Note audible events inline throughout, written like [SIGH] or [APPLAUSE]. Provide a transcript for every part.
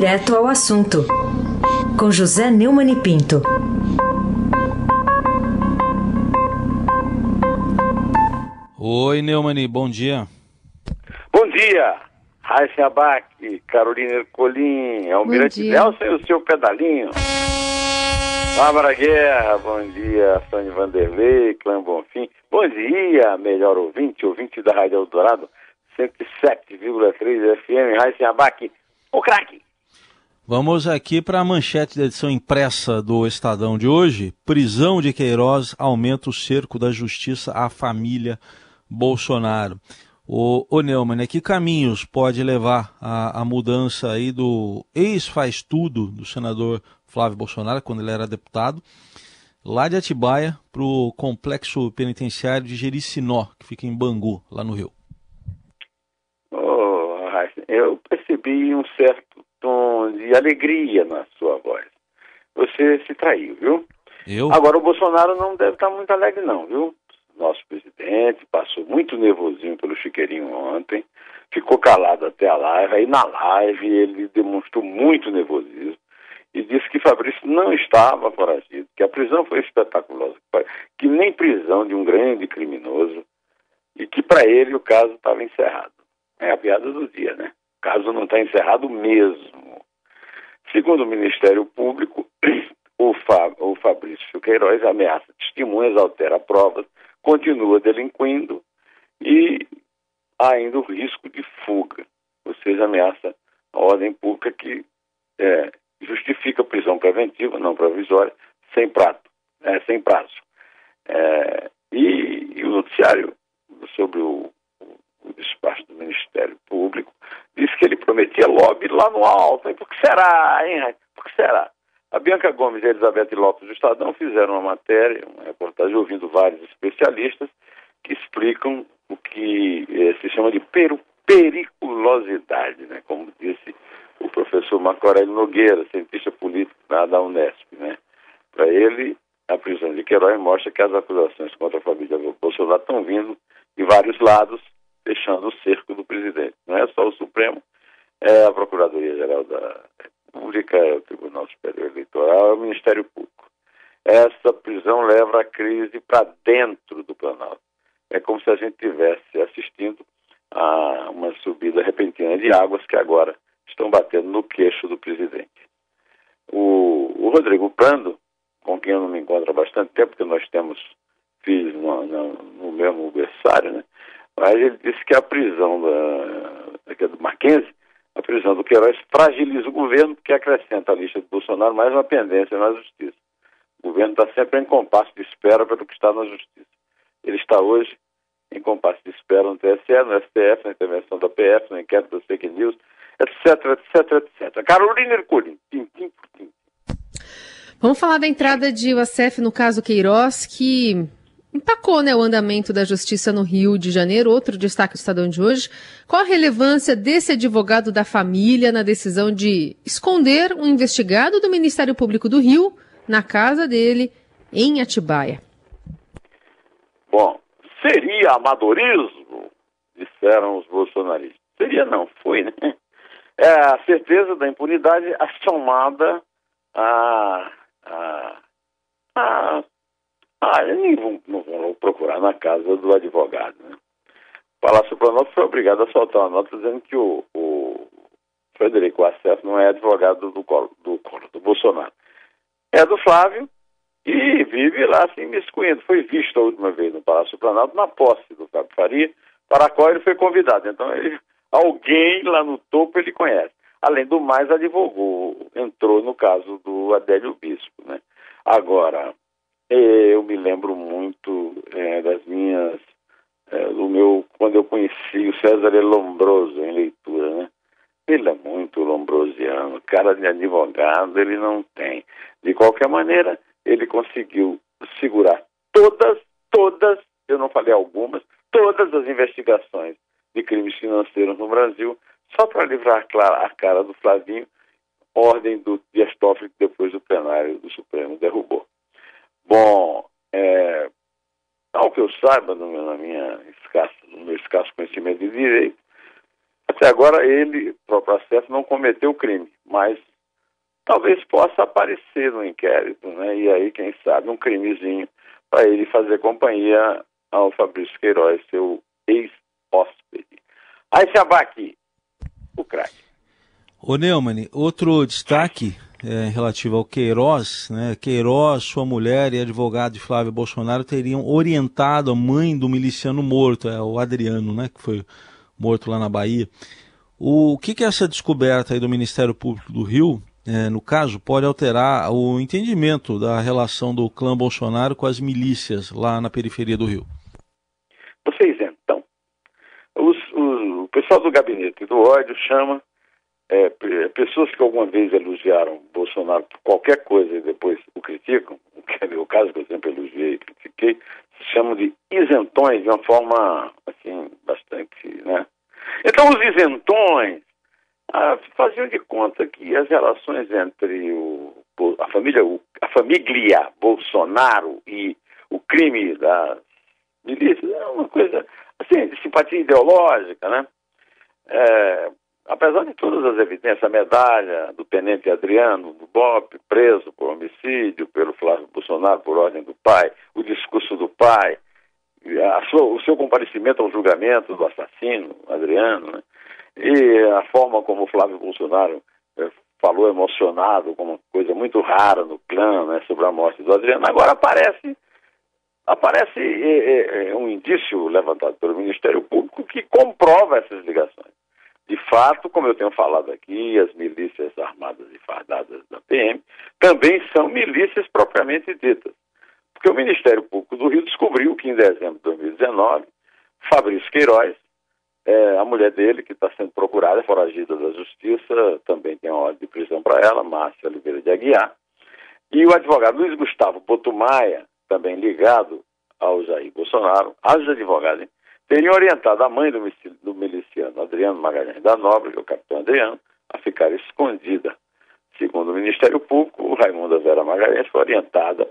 Direto ao assunto, com José Neumann e Pinto. Oi, Neumani, bom dia. Bom dia, Raíssa Abac, Carolina Ercolim, Almirante Nelson e o seu pedalinho. Bárbara Guerra, bom dia, Sônia Vanderlei, Clã Bonfim. Bom dia, melhor ouvinte, ouvinte da Rádio Eldorado, 107,3 FM, Raíssa Abac, o craque. Vamos aqui para a manchete da edição impressa do Estadão de hoje. Prisão de Queiroz aumenta o cerco da justiça à família Bolsonaro. O, o Neumann, né, que caminhos pode levar a, a mudança aí do ex-faz tudo do senador Flávio Bolsonaro, quando ele era deputado, lá de Atibaia para o complexo penitenciário de Jericinó, que fica em Bangu, lá no Rio? Oh, eu percebi um certo tom de alegria na sua voz. Você se traiu, viu? Eu? Agora o Bolsonaro não deve estar muito alegre não, viu? Nosso presidente passou muito nervosinho pelo chiqueirinho ontem, ficou calado até a live, aí na live ele demonstrou muito nervosismo e disse que Fabrício não estava foragido, que a prisão foi espetaculosa, que nem prisão de um grande criminoso e que para ele o caso estava encerrado. É a piada do dia, né? Caso não está encerrado mesmo. Segundo o Ministério Público, [CLEARS THROAT] o, o Fabrício Queiroz ameaça testemunhas, altera provas, continua delinquindo e há ainda o risco de fuga, ou seja, ameaça a ordem pública que é, justifica prisão preventiva, não provisória, sem, prato, é, sem prazo. É, e, e, o noticiário sobre o, o, despacho do Ministério Público disse que ele prometia lobby lá no alto. E por que será, hein? Por que será? A Bianca Gomes e a Elizabeth Lopes do Estadão fizeram uma matéria, uma reportagem ouvindo vários especialistas que explicam o que eh, se chama de peru, periculosidade, né? como disse o professor Marco Aurélio Nogueira, cientista político da Unesp. Né? Para ele, a prisão de Queiroz mostra que as acusações contra a família Bolsonaro estão vindo de vários lados, fechando o cerco do presidente. Não é só o Supremo, é a Procuradoria-Geral da Pública, é o Tribunal Superior Eleitoral, é o Ministério Público. Essa prisão leva a crise para dentro do Planalto. É como se a gente estivesse assistindo a uma subida repentina de águas que agora estão batendo no queixo do presidente. O, o Rodrigo Prando, com quem eu não me encontro há bastante tempo, porque nós temos filhos no, no, no mesmo berçário, né? Mas ele disse que a prisão da, da do Mackenzie a prisão do Queiroz fragiliza o governo, porque acrescenta a lista de Bolsonaro mais uma pendência na justiça. O governo está sempre em compasso de espera pelo que está na justiça. Ele está hoje em compasso de espera no TSE, no STF, na intervenção da PF, no inquérito das fake news, etc, etc, etc. Carolina Ercolim, tintim por tintim. Vamos falar da entrada de UACF no caso Queiroz, que empacou né, o andamento da justiça no Rio de Janeiro. Outro destaque do Estadão de hoje. Qual a relevância desse advogado da família na decisão de esconder um investigado do Ministério Público do Rio na casa dele, em Atibaia? Bom, seria amadorismo, disseram os bolsonaristas. Seria não, foi, né? É a certeza da impunidade assomada a, a, a ah, nem vão, não vão procurar na casa do advogado. Né? O Palácio Planalto foi obrigado a soltar uma nota dizendo que o, o Frederico Assef não é advogado do, Colo, do, do Bolsonaro. É do Flávio e vive lá assim miscuindo. Foi visto a última vez no Palácio Planalto na posse do Fábio Faria, para a qual ele foi convidado. Então, ele, alguém lá no topo ele conhece. Além do mais, advogou, entrou no caso do Adélio Bispo. Né? Agora, eu me lembro muito é, das minhas, é, do meu, quando eu conheci o César Lombroso em leitura, né? Ele é muito lombrosiano, cara de advogado ele não tem. De qualquer maneira, ele conseguiu segurar todas, todas, eu não falei algumas, todas as investigações de crimes financeiros no Brasil, só para livrar a cara do Flavinho, ordem do Dias Toffoli que depois do plenário do Supremo derrubou. Bom, é, ao que eu saiba, no, na minha escassa, no meu escasso conhecimento de direito, Até agora ele, o próprio acesso, não cometeu crime, mas talvez possa aparecer no inquérito, né? E aí, quem sabe, um crimezinho para ele fazer companhia ao Fabrício Queiroz, seu ex-hóspede. Aí se abaque o craque. Ô Neumann, outro destaque é, relativo ao Queiroz, né? Queiroz, sua mulher e advogado de Flávio Bolsonaro teriam orientado a mãe do miliciano morto, é o Adriano, né? Que foi morto lá na Bahia. O, o que, que essa descoberta aí do Ministério Público do Rio, é, no caso, pode alterar o entendimento da relação do clã Bolsonaro com as milícias lá na periferia do Rio? Vocês então, os, o, o pessoal do gabinete do ódio chama é, pessoas que alguma vez elogiaram Bolsonaro por qualquer coisa e depois o criticam, [LAUGHS] que é o meu caso que eu sempre elogiei e critiquei, se chamam de isentões de uma forma assim bastante, né? Então os isentões ah, faziam de conta que as relações entre o, a família, a família Bolsonaro e o crime das milícias é uma coisa assim de simpatia ideológica, né? É, apesar de todas as evidências, a medalha do tenente Adriano, do Bob, preso por homicídio, pelo Flávio Bolsonaro por ordem do pai, o discurso do pai, sua, o seu comparecimento ao julgamento do assassino, Adriano, né? e a forma como o Flávio Bolsonaro eh, falou emocionado, como uma coisa muito rara no clã, né, sobre a morte do Adriano, agora aparece aparece é, é, um indício levantado pelo Ministério Público que comprova essas ligações. De fato, como eu tenho falado aqui, as milícias armadas e fardadas da PM também são milícias propriamente ditas. Porque o Ministério Público do Rio descobriu que em dezembro de 2019, Fabrício Queiroz, é, a mulher dele, que está sendo procurada, foragida da justiça, também tem uma ordem de prisão para ela, Márcia Oliveira de Aguiar, e o advogado Luiz Gustavo Potumaia, também ligado ao Jair Bolsonaro, as advogadas, teriam orientado a mãe do, do miliciano Adriano Magalhães da Nobre, o capitão Adriano, a ficar escondida. Segundo o Ministério Público, Raimunda Vera Magalhães foi orientada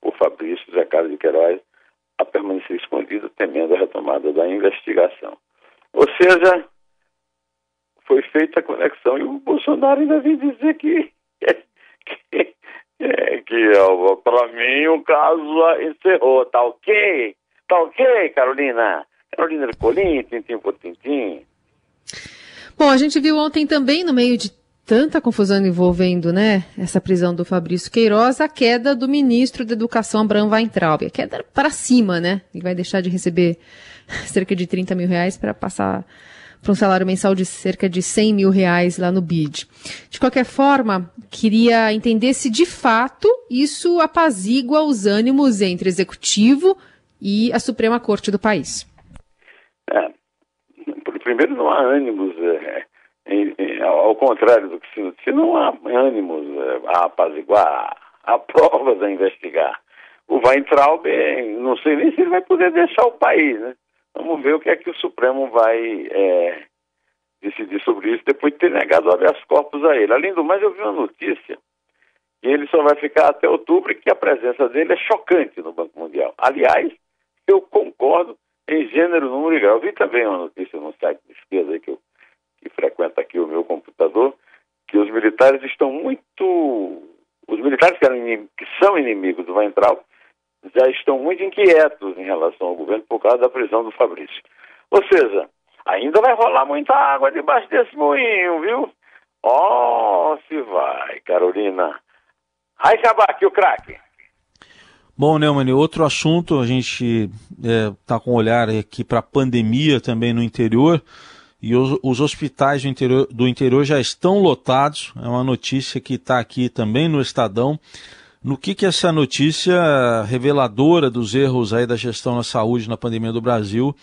por Fabrício Zé Carlos de Queiroz a permanecer escondida, temendo a retomada da investigação. Ou seja, foi feita a conexão e o Bolsonaro ainda vem dizer que, que, que, que para mim o caso encerrou, tá ok? Tá ok, Carolina? Carolina Ercolim, tintim por tintim. Bom, a gente viu ontem também, no meio de tanta confusão envolvendo né, essa prisão do Fabrício Queiroz, a queda do ministro da Educação, Abraham Weintraub. A queda para cima, né? Ele vai deixar de receber [LAUGHS] cerca de 30 mil reais para passar para um salário mensal de cerca de 100 mil reais lá no BID. De qualquer forma, queria entender se de fato isso apazigua os ânimos entre executivo e a Suprema Corte do país. É, primeiro, não há ânimos, é, em, em, ao contrário do que se noticia, não há ânimos é, a apaziguar, há provas a investigar. O Weintraub, é, não sei nem se ele vai poder deixar o país, né? Vamos ver o que é que o Supremo vai é, decidir sobre isso depois de ter negado habeas corpus a ele. Além do mais, eu vi uma notícia que ele só vai ficar até outubro e que a presença dele é chocante no Banco Mundial. Aliás, eu concordo em gênero, número e grau. Vi também uma notícia no site de esquerda que, eu, que frequenta aqui o meu computador, que os militares estão muito. Os militares que, que são inimigos do Weintraub já estão muito inquietos em relação ao governo por causa da prisão do Fabrício. Ou seja, ainda vai rolar muita água debaixo desse moinho, viu? Ó, oh, se vai, Carolina. Vai acabar aqui o craque. Bom, Neumann, outro assunto, a gente está é, com um olhar aqui para a pandemia também no interior, e os, os hospitais do interior, do interior, já estão lotados, é uma notícia que está aqui também no Estadão. No que, que essa notícia reveladora dos erros aí da gestão na saúde na pandemia do Brasil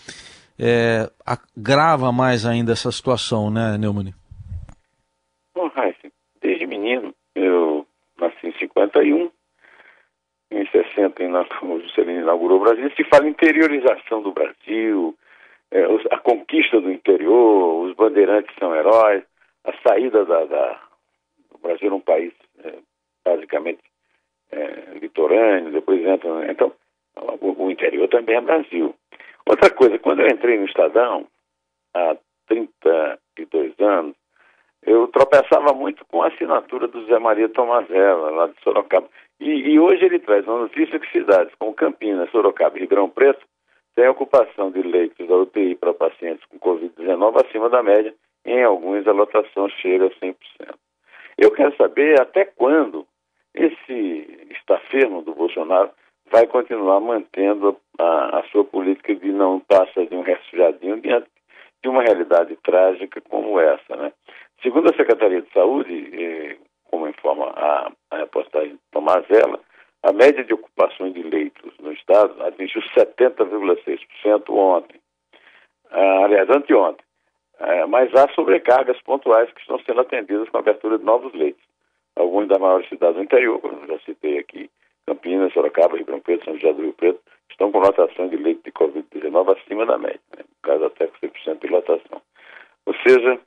é, agrava mais ainda essa situação, né, Neumann? Bom, Raíssa, desde menino, eu nasci em 51, em 60, o Juscelino inaugurou o Brasil, se fala interiorização do Brasil, é, a conquista do interior, os bandeirantes são heróis, a saída da, da Brasil um país é, basicamente é, litorâneo, depois entra. Então, o, o, interior também é Brasil. Outra coisa, quando eu entrei no Estadão, há 32 muitos anos, eu tropeçava muito com a assinatura do Zé Maria Tomazella, lá de Sorocaba. E, e hoje ele traz uma notícia que cidades como Campinas, Sorocaba e Ribeirão Preto têm ocupação de leitos da UTI para pacientes com Covid-19 acima da média, em alguns a lotação chega a 100%. Eu quero saber até quando esse estafermo do Bolsonaro vai continuar mantendo a, a, sua política de não passa de um resfriadinho diante de uma realidade trágica como essa. Né? Segundo a Secretaria de Saúde, eh, como informa a, a reportagem de Tomazella, a média de ocupações de leitos no estado atingiu 70,6% ontem. Ah, aliás, anteontem. Ah, mas há sobrecargas pontuais que estão sendo atendidas com a abertura de novos leitos. Alguns das maiores cidades do interior, como já citei aqui, Campinas, Sorocaba, Ribeirão Preto, São José do Rio Preto, estão com lotação de leito de Covid-19 acima da média, né? no caso até com 100% de lotação. Ou seja,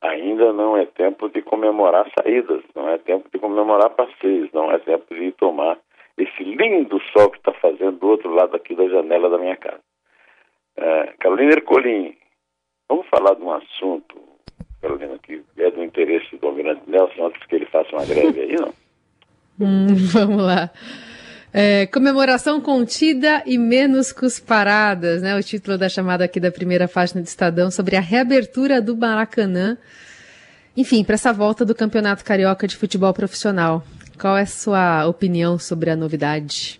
ainda não é tempo de comemorar saídas, não é tempo de comemorar passeios, não é tempo de tomar esse lindo sol que está fazendo do outro lado aqui da janela da minha casa. É, Carolina Ercolim, vamos falar de um assunto, Carolina, que é do interesse do Almirante Nelson, antes que ele faça uma greve aí, não? [LAUGHS] Hum, vamos lá. É, comemoração contida e menos cusparadas, né? O título da chamada aqui da primeira página do Estadão sobre a reabertura do Maracanã. Enfim, para essa volta do Campeonato Carioca de Futebol Profissional. Qual é a sua opinião sobre a novidade?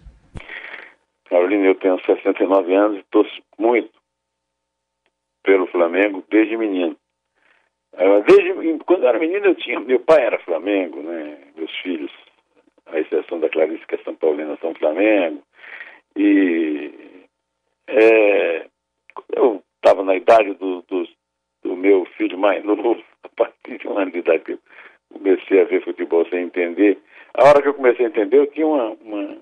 Carolina, eu tenho 69 anos e torço muito pelo Flamengo desde menino. Ah, desde, quando eu era menino, eu tinha. Meu pai era Flamengo, né? Meus filhos a exceção da Clarice, que é São Paulina, São Flamengo. E é, eu estava na idade do, do, do, meu filho mais novo, [LAUGHS] a partir de um ano de idade que eu comecei a ver futebol sem entender. A hora que eu comecei a entender, eu tinha uma, uma,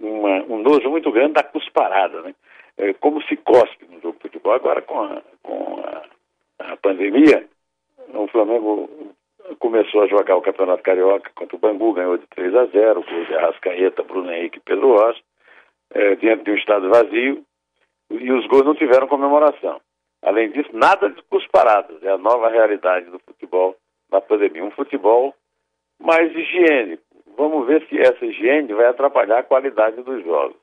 uma um nojo muito grande da cusparada, né? É, como se cospe no jogo de futebol. Agora, com a, com a, a pandemia, o Flamengo começou a jogar o Campeonato Carioca contra o Bangu, ganhou de 3 a 0, com de Arrascaeta, Bruno Henrique e Pedro Rocha, é, de um estado vazio, e os gols não tiveram comemoração. Além disso, nada de cusparadas, é a nova realidade do futebol na pandemia. Um futebol mais higiênico. Vamos ver se essa higiene vai atrapalhar a qualidade dos jogos.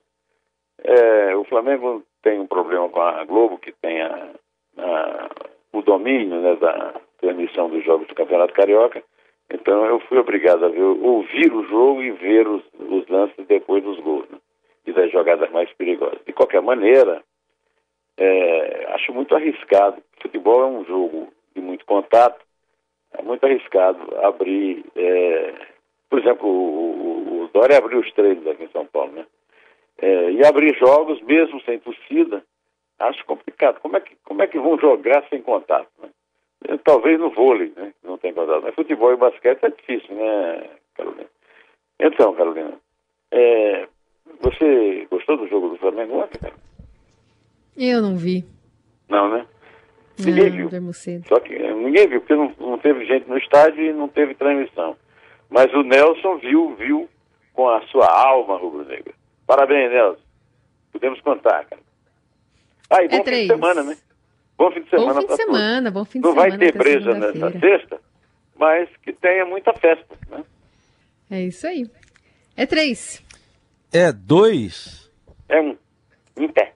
É, o Flamengo tem um problema com a Globo, que tem a, a, o domínio né, da, transmissão dos jogos do Campeonato Carioca. Então eu fui obrigado a ver, ouvir o jogo e ver os, os lances depois dos gols né? e das jogadas mais perigosas. De qualquer maneira, é, acho muito arriscado. Futebol é um jogo de muito contato, é muito arriscado abrir. É, por exemplo, o, o Dória abriu os treinos aqui em São Paulo, né? É, e abrir jogos mesmo sem torcida, acho complicado. Como é que, como é que vão jogar sem contato? Né? Talvez no vôlei, né? Não tem contato. Mas futebol e basquete é difícil, né, Carolina? Então, Carolina, é, você gostou do jogo do Flamengo ontem, cara? Eu não vi. Não, né? Ninguém não, viu. Só que é, ninguém viu, porque não, não teve gente no estádio e não teve transmissão. Mas o Nelson viu, viu com a sua alma rubro-negra. Parabéns, Nelson. Podemos contar, cara. Ah, e bom é fim de semana, né? Bom fim de semana. Bom fim de semana, bom fim de Não semana. Não vai ter breja nessa sexta, mas que tenha muita festa, né? É isso aí. É três. É dois. É um. Em pé.